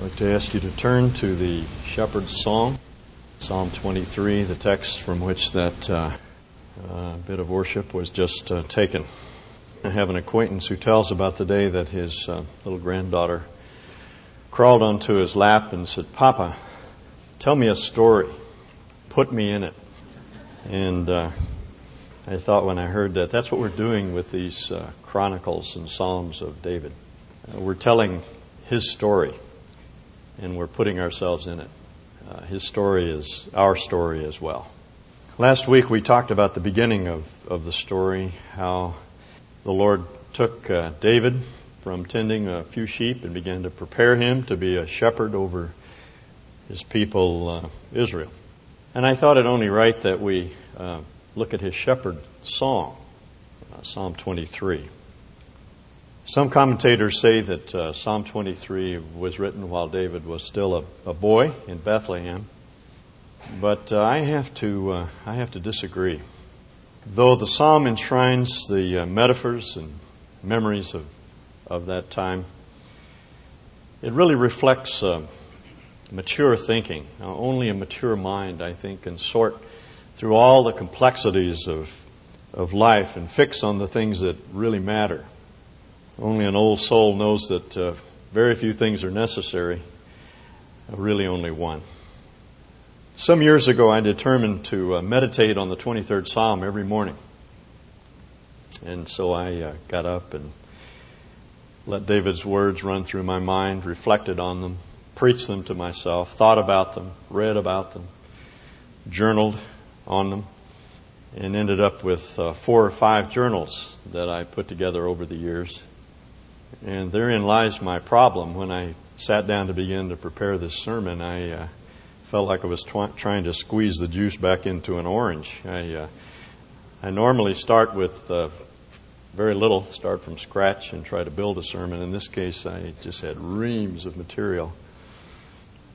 I'd like to ask you to turn to the Shepherd's Song, Psalm 23, the text from which that uh, uh, bit of worship was just uh, taken. I have an acquaintance who tells about the day that his uh, little granddaughter crawled onto his lap and said, Papa, tell me a story. Put me in it. And uh, I thought when I heard that, that's what we're doing with these uh, chronicles and psalms of David. we're telling his story and we're putting ourselves in it. Uh, his story is our story as well. Last week we talked about the beginning of, of the story, how the Lord took uh, David from tending a few sheep and began to prepare him to be a shepherd over his people, uh, Israel. And I thought it only right that we uh, look at his shepherd song, uh, Psalm 23. Some commentators say that uh, Psalm 23 was written while David was still a, a boy in Bethlehem, but uh, I have to uh, I have to disagree. Though the psalm enshrines the uh, metaphors and memories of of that time, it really reflects uh, mature thinking. Now, only a mature mind, I think, can sort through all the complexities of of life and fix on the things that really matter. Only an old soul knows that uh, very few things are necessary, really only one. Some years ago, I determined to uh, meditate on the 23rd Psalm every morning. And so I uh, got up and let David's words run through my mind, reflected on them, preached them to myself, thought about them, read about them, journaled on them, and ended up with uh, four or five journals that I put together over the years. And therein lies my problem. When I sat down to begin to prepare this sermon, I uh, felt like I was tw- trying to squeeze the juice back into an orange. I, uh, I normally start with uh, very little, start from scratch and try to build a sermon. In this case, I just had reams of material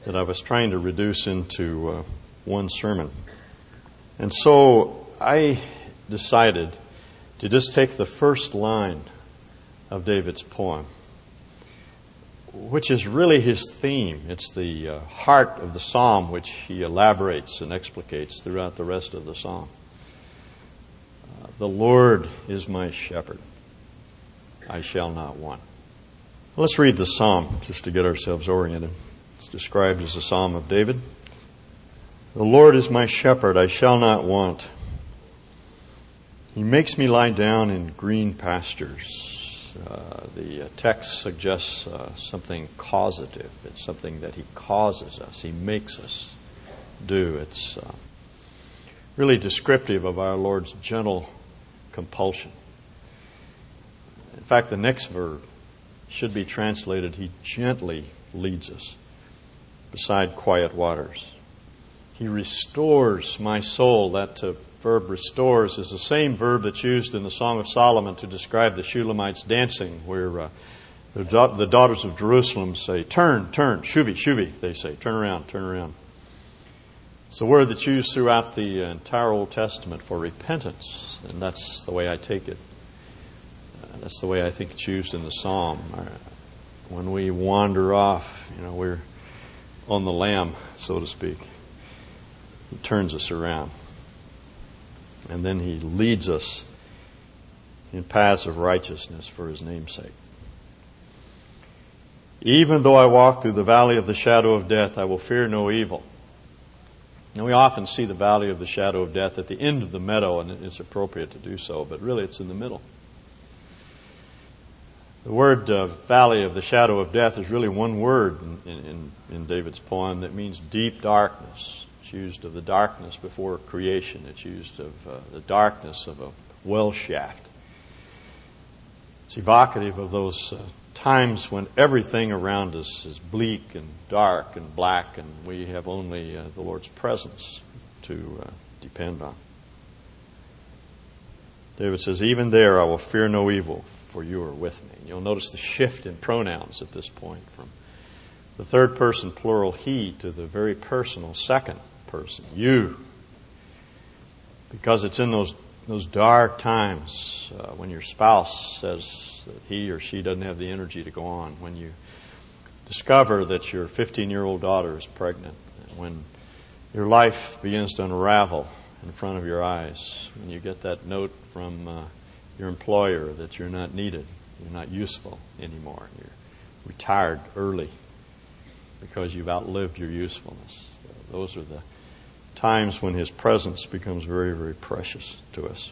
that I was trying to reduce into uh, one sermon. And so I decided to just take the first line of David's poem, which is really his theme. It's the uh, heart of the psalm, which he elaborates and explicates throughout the rest of the psalm. Uh, the Lord is my shepherd, I shall not want. Let's read the psalm just to get ourselves oriented. It's described as a psalm of David. The Lord is my shepherd, I shall not want. He makes me lie down in green pastures. Uh, the uh, text suggests uh, something causative. It's something that he causes us, he makes us do. It's uh, really descriptive of our Lord's gentle compulsion. In fact, the next verb should be translated He gently leads us beside quiet waters. He restores my soul. That to verb restores is the same verb that's used in the Song of Solomon to describe the Shulamite's dancing, where uh, the, da- the, daughters of Jerusalem say, Turn, turn, shuvi, shuvi, they say, Turn around, turn around. It's a word that's used throughout the entire Old Testament for repentance, and that's the way I take it. Uh, that's the way I think it's used in the Psalm. Uh, when we wander off, you know, we're on the lamb, so to speak. He turns us around. And then he leads us in paths of righteousness for his name's sake. Even though I walk through the valley of the shadow of death, I will fear no evil. Now, we often see the valley of the shadow of death at the end of the meadow, and it's appropriate to do so, but really it's in the middle. The word uh, valley of the shadow of death is really one word in, in, in David's poem that means deep darkness. It's used of the darkness before creation. It's used of uh, the darkness of a well shaft. It's evocative of those uh, times when everything around us is bleak and dark and black, and we have only uh, the Lord's presence to uh, depend on. David says, Even there I will fear no evil, for you are with me. And you'll notice the shift in pronouns at this point from the third person plural he to the very personal second person, you. Because it's in those, those dark times uh, when your spouse says that he or she doesn't have the energy to go on, when you discover that your 15 year old daughter is pregnant, when your life begins to unravel in front of your eyes, when you get that note from uh, your employer that you're not needed, you're not useful anymore, you're retired early because you've outlived your usefulness. Those are the times when His presence becomes very, very precious to us.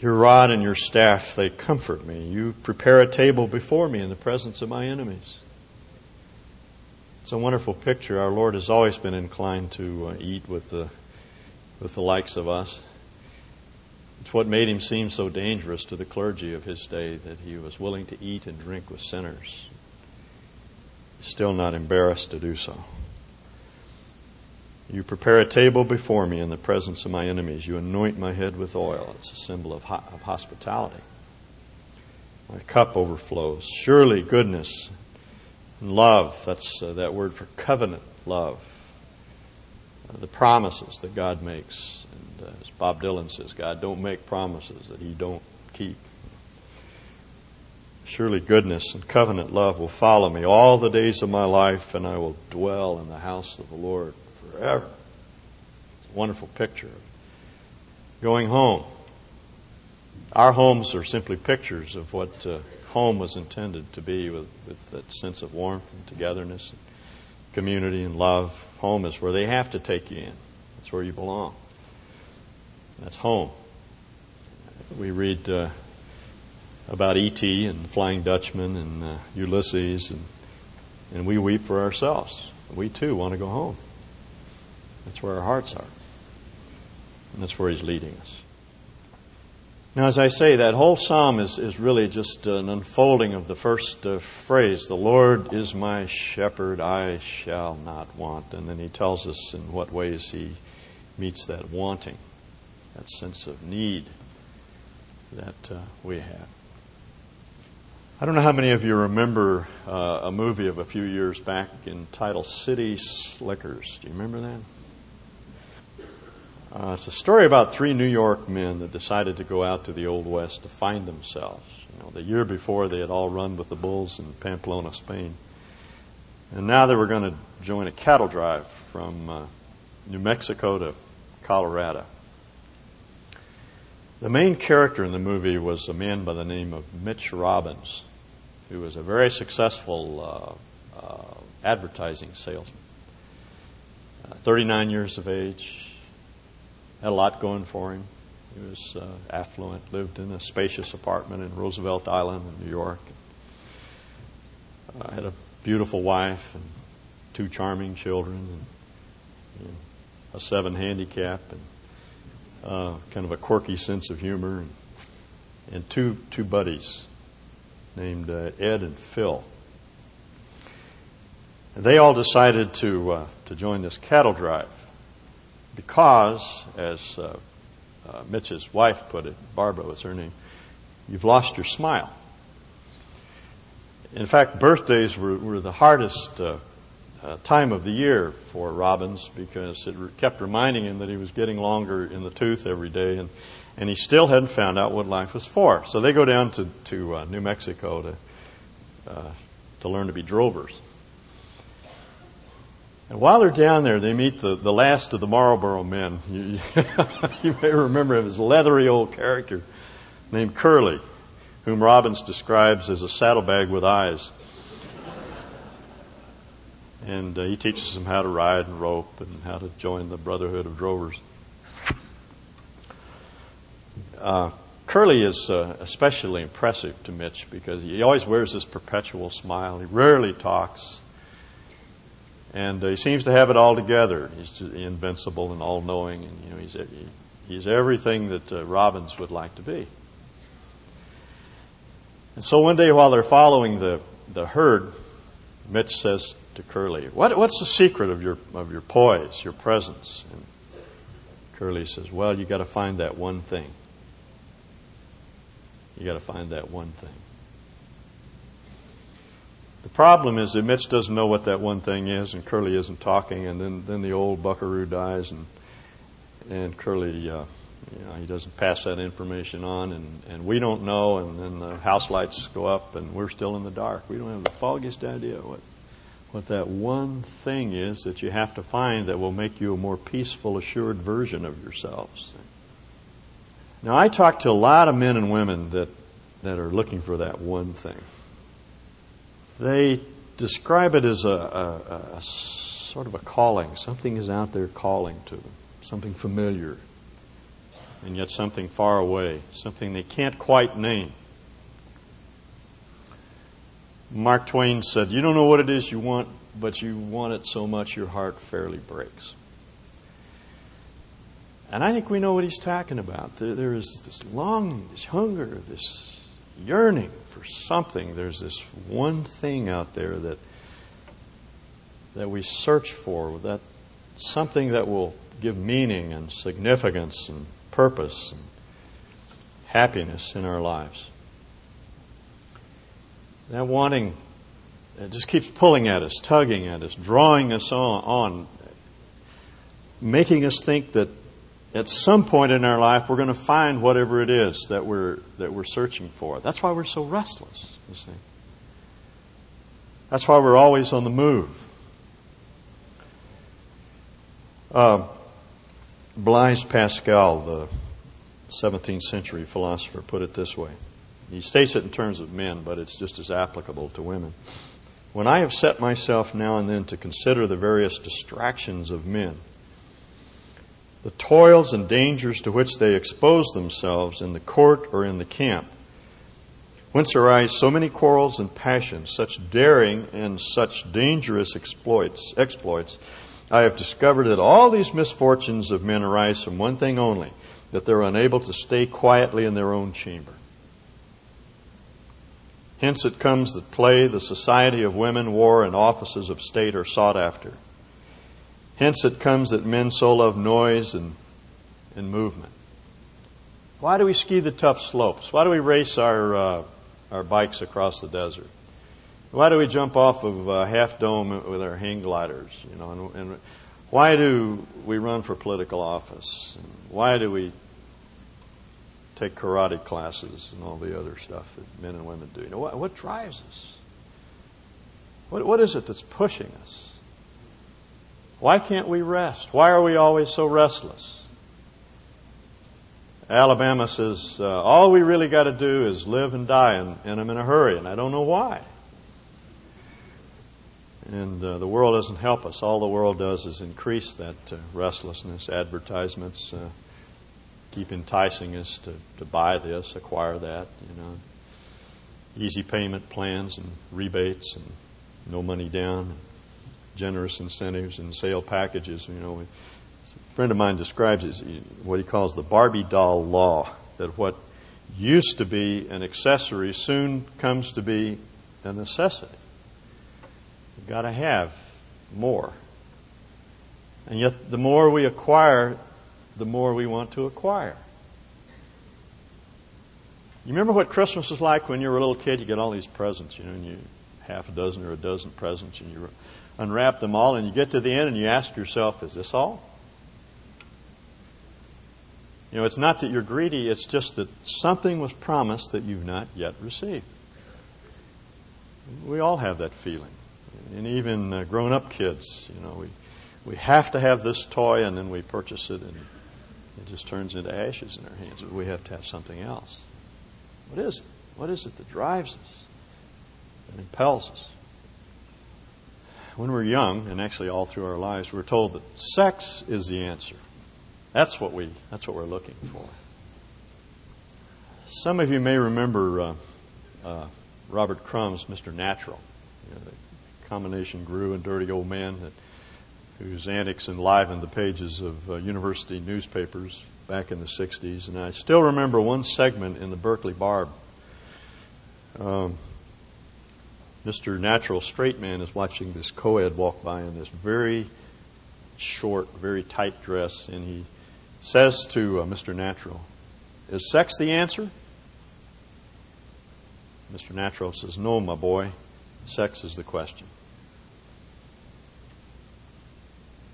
Your rod and your staff, they comfort me. You prepare a table before me in the presence of my enemies. It's a wonderful picture. Our Lord has always been inclined to uh, eat with the, with the likes of us. It's what made him seem so dangerous to the clergy of his day that he was willing to eat and drink with sinners. Still not embarrassed to do so. You prepare a table before me in the presence of my enemies. You anoint my head with oil. It's a symbol of, ho- of hospitality. My cup overflows. Surely goodness and love, that's uh, that word for covenant love. Uh, the promises that God makes. And uh, as Bob Dylan says, God don't make promises that he don't keep. Surely goodness and covenant love will follow me all the days of my life, and I will dwell in the house of the Lord forever. It's a wonderful picture of going home. Our homes are simply pictures of what uh, home was intended to be with, with that sense of warmth and togetherness and community and love. Home is where they have to take you in. That's where you belong. That's home. We read uh, about E.T. and the Flying Dutchman and uh, Ulysses, and, and we weep for ourselves. We too want to go home. That's where our hearts are. And that's where He's leading us. Now, as I say, that whole psalm is, is really just an unfolding of the first uh, phrase The Lord is my shepherd, I shall not want. And then He tells us in what ways He meets that wanting, that sense of need that uh, we have. I don't know how many of you remember uh, a movie of a few years back entitled City Slickers. Do you remember that? Uh, it's a story about three New York men that decided to go out to the Old West to find themselves. You know, the year before, they had all run with the bulls in Pamplona, Spain. And now they were going to join a cattle drive from uh, New Mexico to Colorado. The main character in the movie was a man by the name of Mitch Robbins, who was a very successful uh, uh, advertising salesman. Uh, 39 years of age, had a lot going for him. He was uh, affluent, lived in a spacious apartment in Roosevelt Island in New York. Uh, had a beautiful wife and two charming children and know, a seven handicap and uh, kind of a quirky sense of humor and, and two two buddies named uh, Ed and Phil. And they all decided to uh, to join this cattle drive because, as uh, uh, Mitch's wife put it, Barbara was her name, you've lost your smile. In fact, birthdays were, were the hardest uh, uh, time of the year for Robbins because it kept reminding him that he was getting longer in the tooth every day, and, and he still hadn't found out what life was for. So they go down to, to uh, New Mexico to, uh, to learn to be drovers. And while they're down there, they meet the, the last of the Marlboro men. You, you may remember him as a leathery old character named Curly, whom Robbins describes as a saddlebag with eyes. And uh, he teaches them how to ride and rope and how to join the Brotherhood of Drovers. Uh, Curly is uh, especially impressive to Mitch because he always wears this perpetual smile. He rarely talks. And he seems to have it all together. He's invincible and all-knowing, and you know he's he's everything that uh, Robbins would like to be. And so one day, while they're following the the herd, Mitch says to Curly, what, "What's the secret of your of your poise, your presence?" And Curly says, "Well, you got to find that one thing. You got to find that one thing." The problem is that Mitch doesn't know what that one thing is, and Curly isn't talking, and then, then the old buckaroo dies, and and Curly uh, You know, he doesn't pass that information on, and, and we don't know, and then the house lights go up, and we're still in the dark. We don't have the foggiest idea what, what that one thing is that you have to find that will make you a more peaceful, assured version of yourselves. Now, I talk to a lot of men and women that, that are looking for that one thing. They describe it as a, a, a sort of a calling. Something is out there calling to them, something familiar, and yet something far away, something they can't quite name. Mark Twain said, You don't know what it is you want, but you want it so much your heart fairly breaks. And I think we know what he's talking about. There, there is this longing, this hunger, this yearning for something. There's this one thing out there that that we search for, that something that will give meaning and significance and purpose and happiness in our lives. That wanting it just keeps pulling at us, tugging at us, drawing us on, on, making us think that at some point in our life we're going to find whatever it is that we're that we're searching for. That's why we're so restless, you see. That's why we're always on the move. Uh, Blaise Pascal, the 17th century philosopher, put it this way. He states it in terms of men, but it's just as applicable to women. When I have set myself now and then to consider the various distractions of men, the toils and dangers to which they expose themselves in the court or in the camp, whence arise so many quarrels and passions, such daring and such dangerous exploits, exploits I have discovered that all these misfortunes of men arise from one thing only that they're unable to stay quietly in their own chamber. Hence it comes that play, the society of women, war, and offices of state are sought after. Hence it comes that men so love noise and, and movement. Why do we ski the tough slopes? Why do we race our, uh, our bikes across the desert? Why do we jump off of Half Dome with our hang gliders? You know, and, and why do we run for political office? And why do we take karate classes and all the other stuff that men and women do? You know, what, what drives us? What, what is it that's pushing us? Why can't we rest? Why are we always so restless? Alabama says, uh, all we really got to do is live and die, and, and I'm in a hurry, and I don't know why. And uh, the world doesn't help us. All the world does is increase that uh, restlessness. Advertisements uh, keep enticing us to, to buy this, acquire that, you know. Easy payment plans and rebates and no money down, generous incentives and sale packages. You know, a friend of mine describes it, what he calls the Barbie doll law, that what used to be an accessory soon comes to be a necessity. You've got to have more. And yet, the more we acquire, the more we want to acquire. You remember what Christmas was like when you were a little kid? You get all these presents, you know, and you half a dozen or a dozen presents, and you unwrap them all, and you get to the end and you ask yourself, is this all? You know, it's not that you're greedy, it's just that something was promised that you've not yet received. We all have that feeling and even uh, grown up kids, you know, we, we have to have this toy and then we purchase it and it just turns into ashes in our hands. We have to have something else. What is it? What is it that drives us, that impels us? When we're young, and actually all through our lives, we're told that sex is the answer. That's what we. That's what we're looking for. Some of you may remember uh, uh, Robert Crumb's Mr. Natural. You know, the combination Gru and dirty old man that, whose antics enlivened the pages of uh, university newspapers back in the 60s. And I still remember one segment in the Berkeley Barb. Um, Mr. Natural Straight Man is watching this co ed walk by in this very short, very tight dress, and he says to uh, Mr. Natural, Is sex the answer? Mr. Natural says, No, my boy, sex is the question.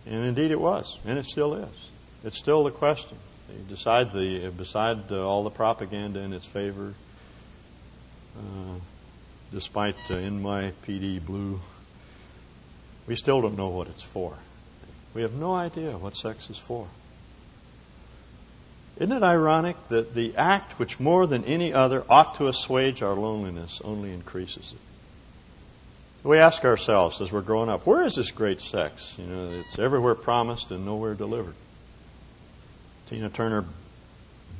And indeed it was, and it still is. It's still the question. Beside, the, beside all the propaganda in its favor, uh, despite uh, NYPD Blue, we still don't know what it's for. We have no idea what sex is for. Isn't it ironic that the act which more than any other ought to assuage our loneliness only increases it? We ask ourselves as we're growing up, where is this great sex? You know, it's everywhere promised and nowhere delivered. Tina Turner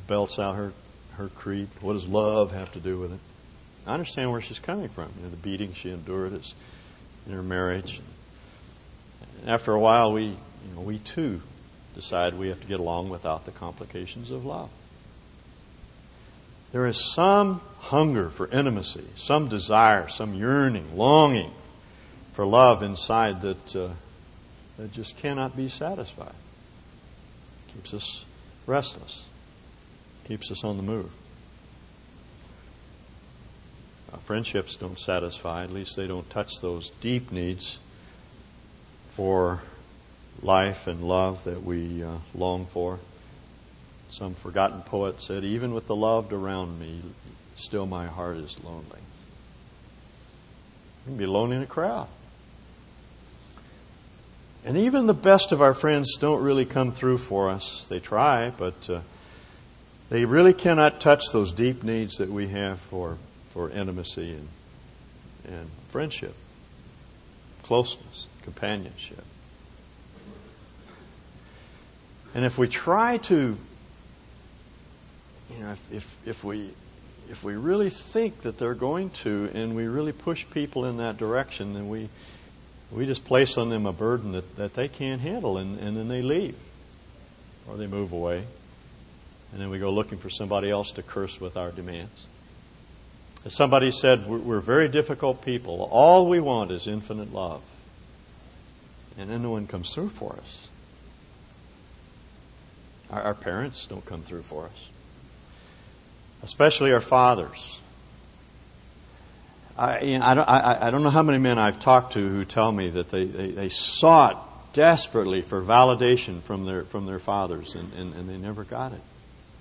belts out her, her creed. What does love have to do with it? I understand where she's coming from. You know, the beating she endured is in her marriage. And after a while, we, you know, we too decide we have to get along without the complications of love. There is some hunger for intimacy, some desire, some yearning, longing for love inside that, uh, that just cannot be satisfied. Keeps us restless, keeps us on the move. Uh, friendships don't satisfy, at least they don't touch those deep needs for life and love that we uh, long for. Some forgotten poet said, Even with the loved around me, still my heart is lonely. You can be alone in a crowd. And even the best of our friends don't really come through for us. They try, but uh, they really cannot touch those deep needs that we have for, for intimacy and, and friendship, closeness, companionship. And if we try to, you know, if, if, if, we, if we really think that they're going to and we really push people in that direction, then we, we just place on them a burden that, that they can't handle and, and then they leave or they move away. And then we go looking for somebody else to curse with our demands. As somebody said, we're, very difficult people. All we want is infinite love. And then no one comes through for us. Our, our parents don't come through for us, especially our fathers. I, you know, I, don't, I, I, don't know how many men I've talked to who tell me that they, they, they sought desperately for validation from their, from their fathers, and, and, and they never got it.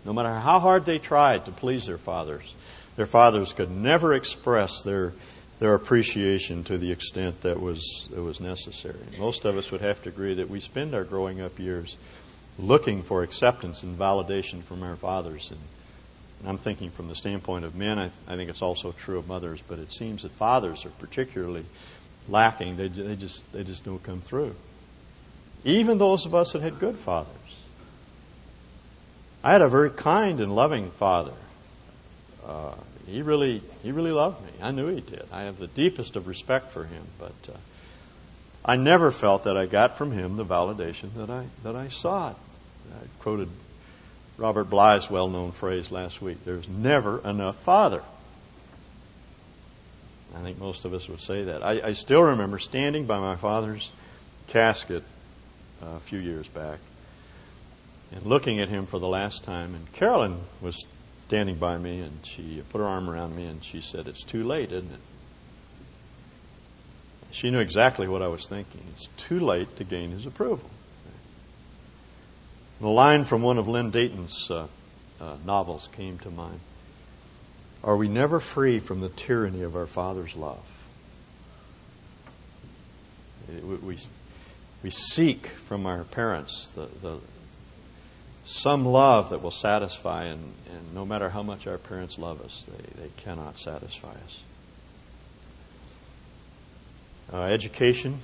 No matter how hard they tried to please their fathers, their fathers could never express their, their appreciation to the extent that was, that was necessary. Most of us would have to agree that we spend our growing up years looking for acceptance and validation from our fathers. And, and I'm thinking from the standpoint of men, I, I, think it's also true of mothers, but it seems that fathers are particularly lacking. They, they, just, they just don't come through. Even those of us that had good fathers. I had a very kind and loving father. Uh, he really, he really loved me. I knew he did. I have the deepest of respect for him, but uh, I never felt that I got from him the validation that I that I sought. I quoted Robert Bly's well known phrase last week there's never enough father. I think most of us would say that. I, I still remember standing by my father's casket uh, a few years back and looking at him for the last time. And Carolyn was standing by me and she put her arm around me and she said, It's too late, isn't it? She knew exactly what I was thinking. It's too late to gain his approval. A line from one of Len Deighton's uh, uh, novels came to mind. Are we never free from the tyranny of our Father's love? We, we, we seek from our parents the, the, some love that will satisfy, and, and no matter how much our parents love us, they, they cannot satisfy us. Uh, education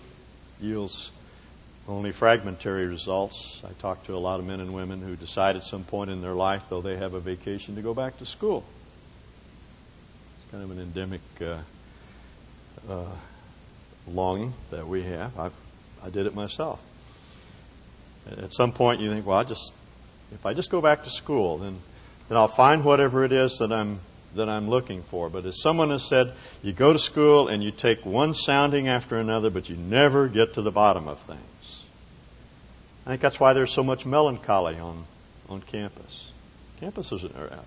yields only fragmentary results. I talk to a lot of men and women who decide at some point in their life, though they have a vacation, to go back to school. It's kind of an endemic uh, uh, longing that we have. I, I did it myself. At some point, you think, well, I just if I just go back to school, then then I'll find whatever it is that I'm that I'm looking for. But as someone has said, you go to school and you take one sounding after another, but you never get to the bottom of things. I think that's why there's so much melancholy on, on campus. Campuses are,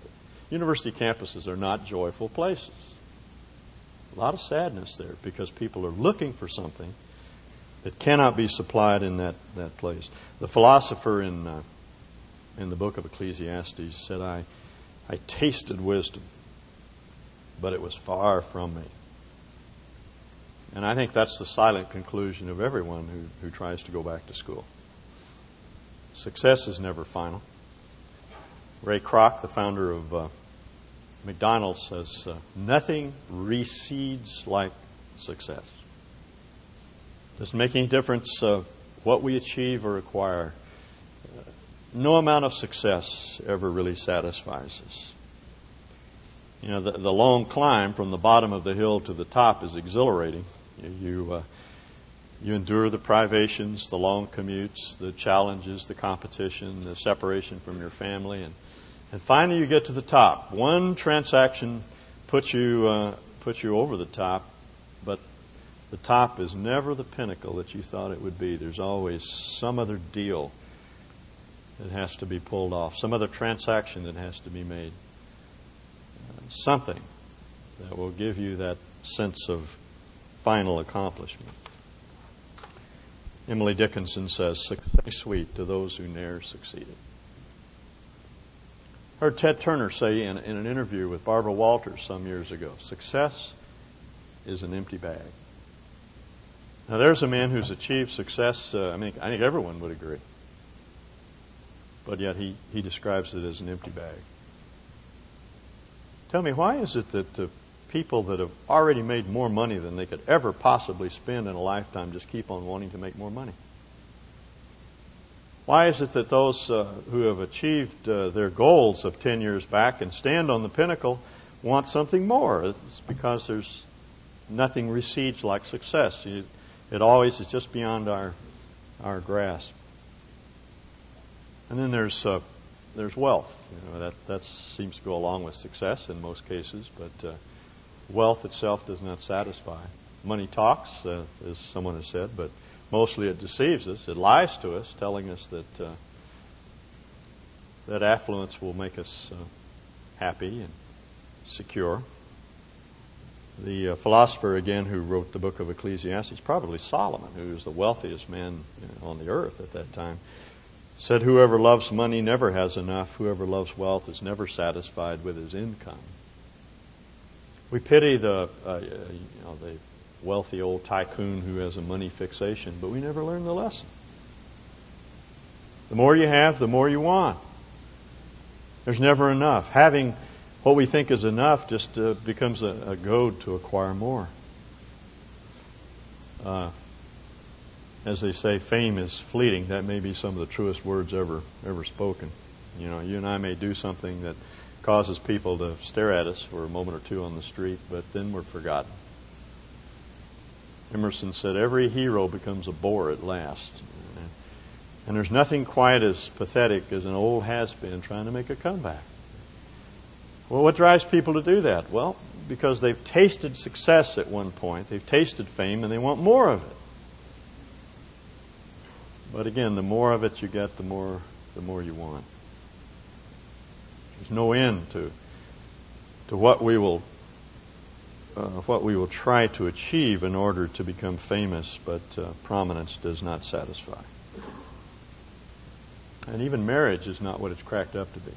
university campuses are not joyful places. A lot of sadness there because people are looking for something that cannot be supplied in that, that place. The philosopher in uh, in the book of Ecclesiastes said, I, I tasted wisdom, but it was far from me. And I think that's the silent conclusion of everyone who, who tries to go back to school. Success is never final. Ray Kroc, the founder of uh, McDonald's, says, uh, Nothing recedes like success. Doesn't make any difference uh, what we achieve or acquire. No amount of success ever really satisfies us. You know, the, the long climb from the bottom of the hill to the top is exhilarating. You, you, uh, you endure the privations, the long commutes, the challenges, the competition, the separation from your family, and, and finally you get to the top. One transaction puts you, uh, puts you over the top, but the top is never the pinnacle that you thought it would be. There's always some other deal that has to be pulled off, some other transaction that has to be made. Uh, something that will give you that sense of final accomplishment. Emily Dickinson says, Success sweet to those who ne'er succeeded. Heard Ted Turner say in, in an interview with Barbara Walters some years ago, success is an empty bag. Now, there's a man who's achieved success. Uh, I mean, I think everyone would agree. But yet he, he describes it as an empty bag. Tell me, why is it that the people that have already made more money than they could ever possibly spend in a lifetime just keep on wanting to make more money? Why is it that those uh, who have achieved uh, their goals of 10 years back and stand on the pinnacle want something more? It's because there's nothing recedes like success. It always is just beyond our, our grasp. And then there's, uh, there's wealth. You know, that, that seems to go along with success in most cases, but uh, wealth itself does not satisfy. Money talks, uh, as someone has said, but mostly it deceives us. It lies to us, telling us that uh, that affluence will make us uh, happy and secure. The uh, philosopher, again, who wrote the book of Ecclesiastes, probably Solomon, who was the wealthiest man on the earth at that time, said, Whoever loves money never has enough. Whoever loves wealth is never satisfied with his income. We pity the, uh, you know, the wealthy old tycoon who has a money fixation, but we never learn the lesson. The more you have, the more you want. There's never enough. Having what we think is enough just uh, becomes a, a, goad to acquire more. Uh, as they say, fame is fleeting. That may be some of the truest words ever ever spoken. You know, you and I may do something that causes people to stare at us for a moment or two on the street, but then we're forgotten. Emerson said, Every hero becomes a bore at last. And there's nothing quite as pathetic as an old has been trying to make a comeback. Well, what drives people to do that? Well, because they've tasted success at one point, they've tasted fame, and they want more of it. But again, the more of it you get, the more the more you want. There's no end to to what we will uh, what we will try to achieve in order to become famous, but uh, prominence does not satisfy. And even marriage is not what it's cracked up to be.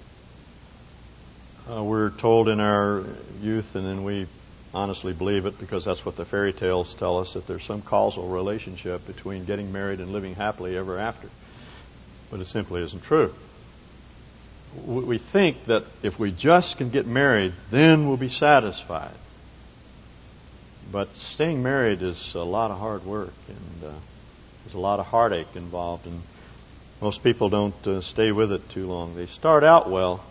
Uh, we're told in our youth, and then we honestly believe it because that's what the fairy tales tell us that there's some causal relationship between getting married and living happily ever after. But it simply isn't true. We think that if we just can get married, then we'll be satisfied. But staying married is a lot of hard work, and uh, there's a lot of heartache involved, and most people don't uh, stay with it too long. They start out well,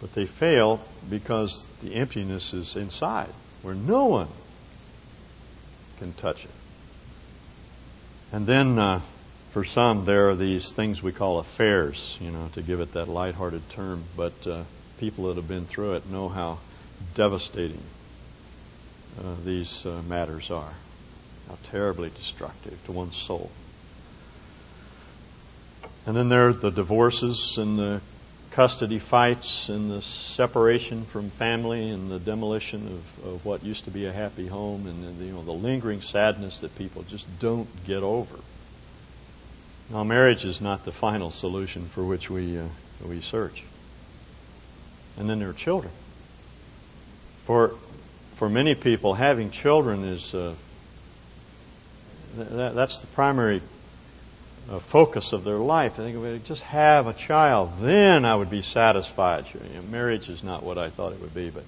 but they fail because the emptiness is inside, where no one can touch it. And then, uh, for some, there are these things we call affairs, you know, to give it that light-hearted term. But uh, people that have been through it know how devastating uh, these uh, matters are, how terribly destructive to one's soul. And then there are the divorces and the custody fights and the separation from family and the demolition of, of what used to be a happy home and the, you know the lingering sadness that people just don't get over. Now, marriage is not the final solution for which we, uh, we search. And then there are children. For, for many people, having children is uh, that, that's the primary uh, focus of their life. I think if I just have a child, then I would be satisfied. You know, marriage is not what I thought it would be, but,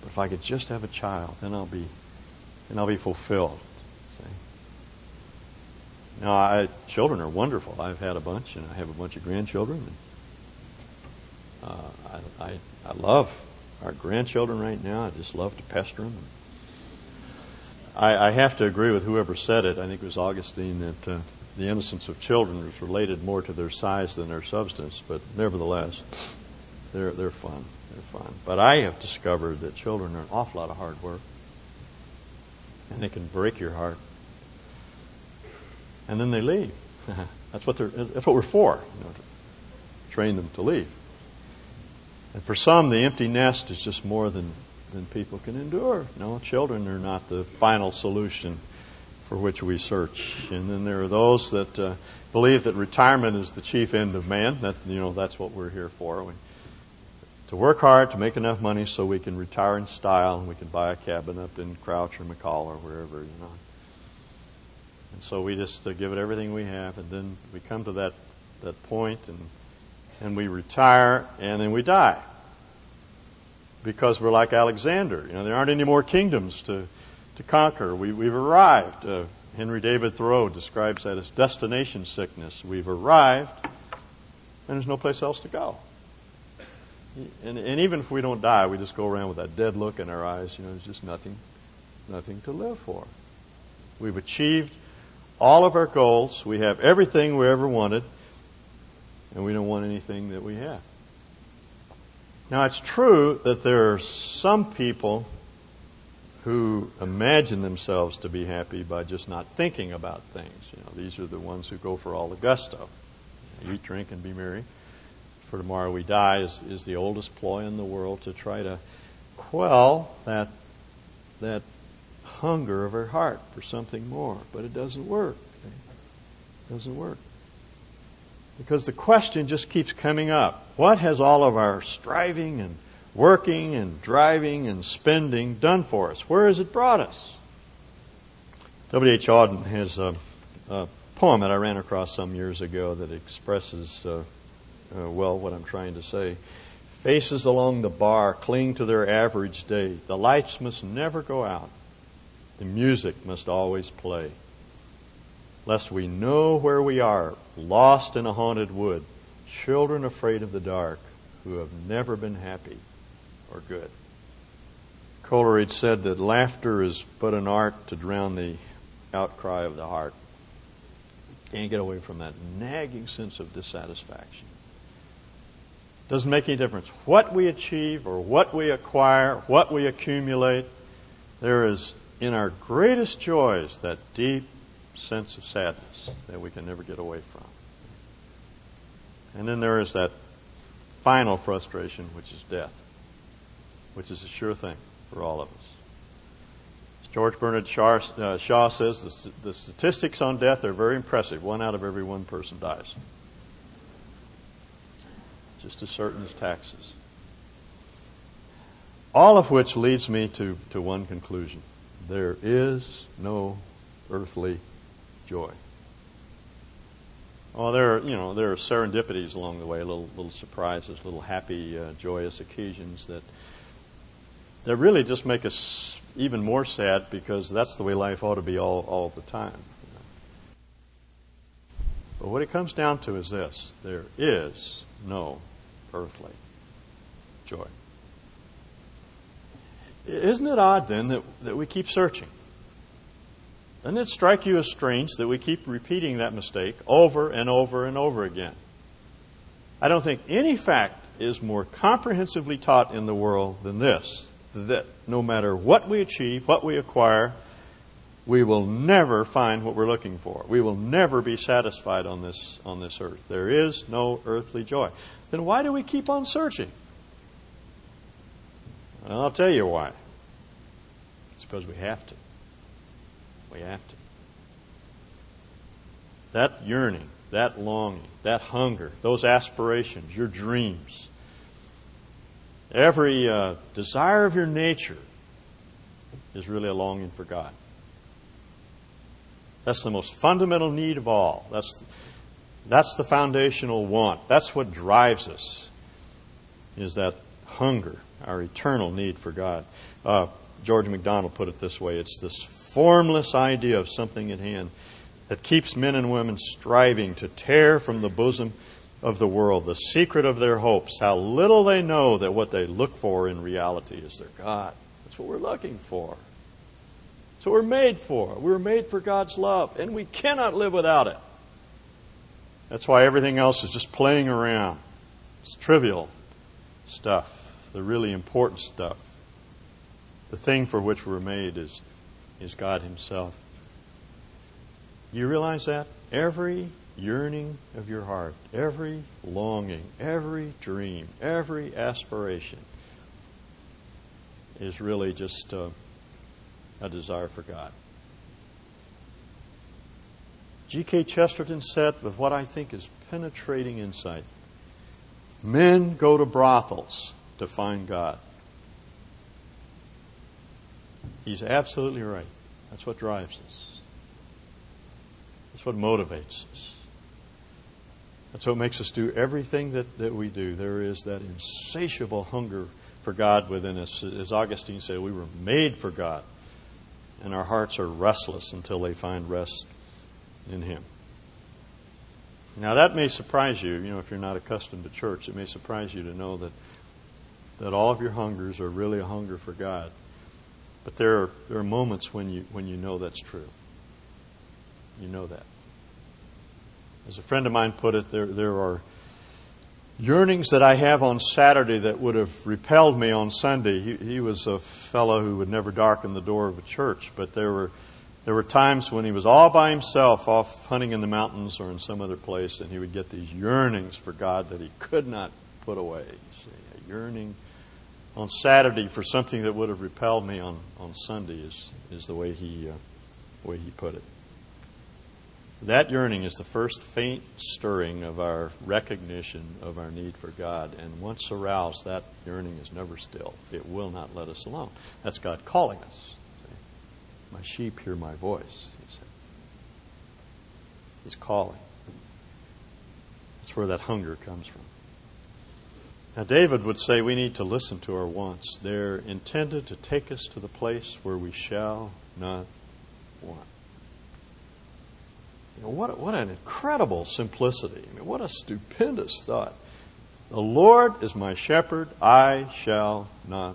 but if I could just have a child, then I'll be, then I'll be fulfilled. See? Now, I, children are wonderful. I've had a bunch, and I have a bunch of grandchildren. And, uh, I, I, I love our grandchildren right now. I just love to pester them. I, I have to agree with whoever said it. I think it was Augustine that uh, the innocence of children is related more to their size than their substance. But nevertheless, they're they're fun. They're fun. But I have discovered that children are an awful lot of hard work, and they can break your heart. And then they leave. that's what they're. That's what we're for. You know, train them to leave. And for some, the empty nest is just more than than people can endure. No, children are not the final solution for which we search. And then there are those that uh, believe that retirement is the chief end of man. That you know that's what we're here for. We, to work hard to make enough money so we can retire in style and we can buy a cabin up in Crouch or McCall or wherever you know. And so we just uh, give it everything we have, and then we come to that that point and and we retire and then we die because we're like Alexander. You know, there aren't any more kingdoms to, to conquer. We, we've arrived. Uh, Henry David Thoreau describes that as destination sickness. We've arrived, and there's no place else to go. And, and even if we don't die, we just go around with that dead look in our eyes. You know, there's just nothing, nothing to live for. We've achieved all of our goals. We have everything we ever wanted, and we don't want anything that we have. Now, it's true that there are some people who imagine themselves to be happy by just not thinking about things. You know, these are the ones who go for all the gusto. Eat, drink, and be merry. For tomorrow we die is, is the oldest ploy in the world to try to quell that that hunger of our heart for something more. But it doesn't work. It doesn't work. Because the question just keeps coming up. What has all of our striving and working and driving and spending done for us? Where has it brought us? W.H. Auden has a, a, poem that I ran across some years ago that expresses uh, uh, well what I'm trying to say. Faces along the bar cling to their average day. The lights must never go out. The music must always play lest we know where we are, lost in a haunted wood, children afraid of the dark, who have never been happy or good. Coleridge said that laughter is but an art to drown the outcry of the heart. Can't get away from that nagging sense of dissatisfaction. Doesn't make any difference what we achieve or what we acquire, what we accumulate. There is in our greatest joys that deep sense of sadness that we can never get away from. And then there is that final frustration, which is death, which is a sure thing for all of us. As George Bernard Shaw, uh, Shaw says the, the statistics on death are very impressive. One out of every one person dies. Just as certain as taxes. All of which leads me to, to one conclusion. There is no earthly joy. Well, there are, you know, there are serendipities along the way, little, little surprises, little happy, uh, joyous occasions that, that really just make us even more sad because that's the way life ought to be all, all the time. But what it comes down to is this there is no earthly joy. Isn't it odd then that, that we keep searching? Doesn't it strike you as strange that we keep repeating that mistake over and over and over again? I don't think any fact is more comprehensively taught in the world than this that no matter what we achieve, what we acquire, we will never find what we're looking for. We will never be satisfied on this, on this earth. There is no earthly joy. Then why do we keep on searching? Well, I'll tell you why. It's because we have to. We have to. that yearning, that longing, that hunger, those aspirations, your dreams, every uh, desire of your nature is really a longing for God. That's the most fundamental need of all. That's, that's the foundational want. That's what drives us, is that hunger, our eternal need for God. Uh, George MacDonald put it this way it's this formless idea of something at hand that keeps men and women striving to tear from the bosom of the world the secret of their hopes, how little they know that what they look for in reality is their God. That's what we're looking for. That's what we're made for. We were made for God's love, and we cannot live without it. That's why everything else is just playing around. It's trivial stuff, the really important stuff. The thing for which we're made is, is God Himself. Do you realize that? Every yearning of your heart, every longing, every dream, every aspiration is really just. Uh, a desire for God. G.K. Chesterton said, with what I think is penetrating insight men go to brothels to find God. He's absolutely right. That's what drives us, that's what motivates us. That's what makes us do everything that, that we do. There is that insatiable hunger for God within us. As Augustine said, we were made for God and our hearts are restless until they find rest in Him. Now, that may surprise you, you know, if you're not accustomed to church, it may surprise you to know that, that all of your hungers are really a hunger for God. But there are, there are moments when you, when you know that's true. You know that. As a friend of mine put it, there, there are yearnings that I have on Saturday that would have repelled me on Sunday. He, he, was a fellow who would never darken the door of a church, but there were there were times when he was all by himself, off hunting in the mountains or in some other place, and he would get these yearnings for God that he could not put away. You see, a yearning on Saturday for something that would have repelled me on, on Sunday is is the way he uh, way he put it. That yearning is the first faint stirring of our recognition of our need for God. And once aroused, that yearning is never still. It will not let us alone. That's God calling us. My sheep hear my voice, he said. He's calling. That's where that hunger comes from. Now, David would say we need to listen to our wants. They're intended to take us to the place where we shall not want. You know, what, what an incredible simplicity. I mean, what a stupendous thought. The Lord is my shepherd, I shall not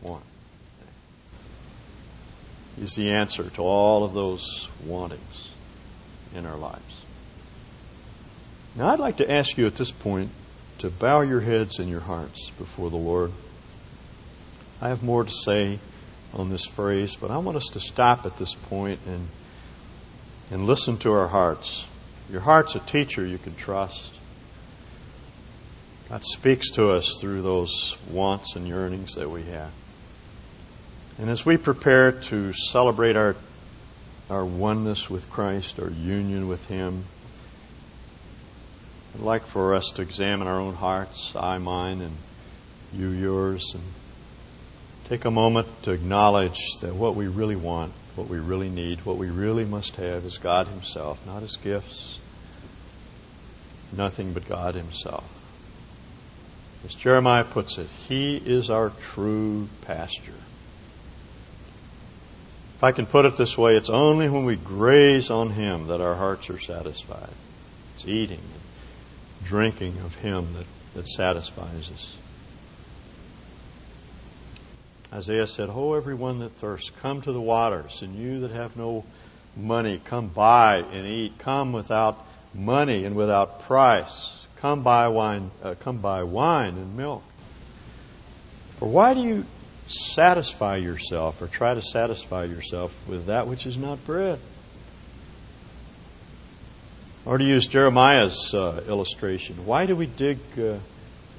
want. Is the answer to all of those wantings in our lives. Now, I'd like to ask you at this point to bow your heads and your hearts before the Lord. I have more to say on this phrase, but I want us to stop at this point and and listen to our hearts. Your heart's a teacher you can trust. God speaks to us through those wants and yearnings that we have. And as we prepare to celebrate our, our oneness with Christ, our union with Him, I'd like for us to examine our own hearts, I mine, and you yours, and take a moment to acknowledge that what we really want what we really need, what we really must have is God Himself, not His gifts, nothing but God Himself. As Jeremiah puts it, He is our true pasture. If I can put it this way, it's only when we graze on Him that our hearts are satisfied. It's eating and drinking of Him that, that satisfies us. Isaiah said, Ho, everyone that thirsts, come to the waters, and you that have no money, come buy and eat. Come without money and without price. Come buy wine, uh, come buy wine and milk. For why do you satisfy yourself or try to satisfy yourself with that which is not bread? Or to use Jeremiah's uh, illustration, why do we dig uh,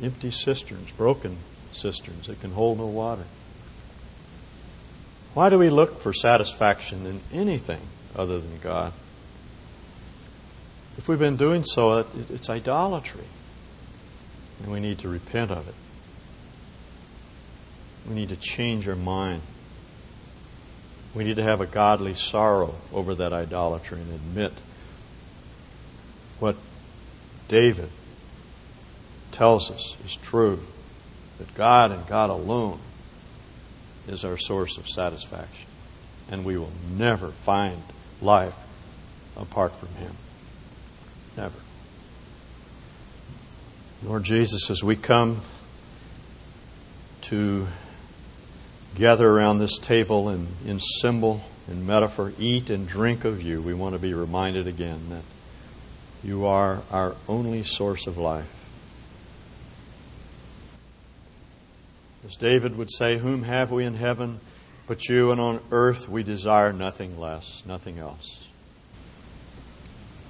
empty cisterns, broken cisterns that can hold no water? Why do we look for satisfaction in anything other than God? If we've been doing so, it's idolatry. And we need to repent of it. We need to change our mind. We need to have a godly sorrow over that idolatry and admit what David tells us is true that God and God alone is our source of satisfaction. And we will never find life apart from Him. Never. Lord Jesus, as we come to gather around this table and in symbol and metaphor, eat and drink of you, we want to be reminded again that you are our only source of life. As David would say, Whom have we in heaven but you, and on earth we desire nothing less, nothing else.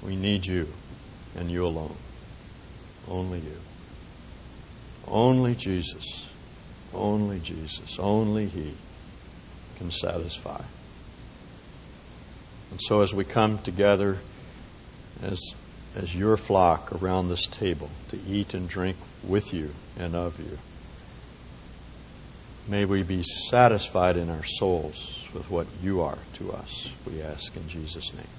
We need you and you alone. Only you. Only Jesus. Only Jesus. Only He can satisfy. And so as we come together as, as your flock around this table to eat and drink with you and of you, may we be satisfied in our souls with what you are to us, we ask in Jesus' name.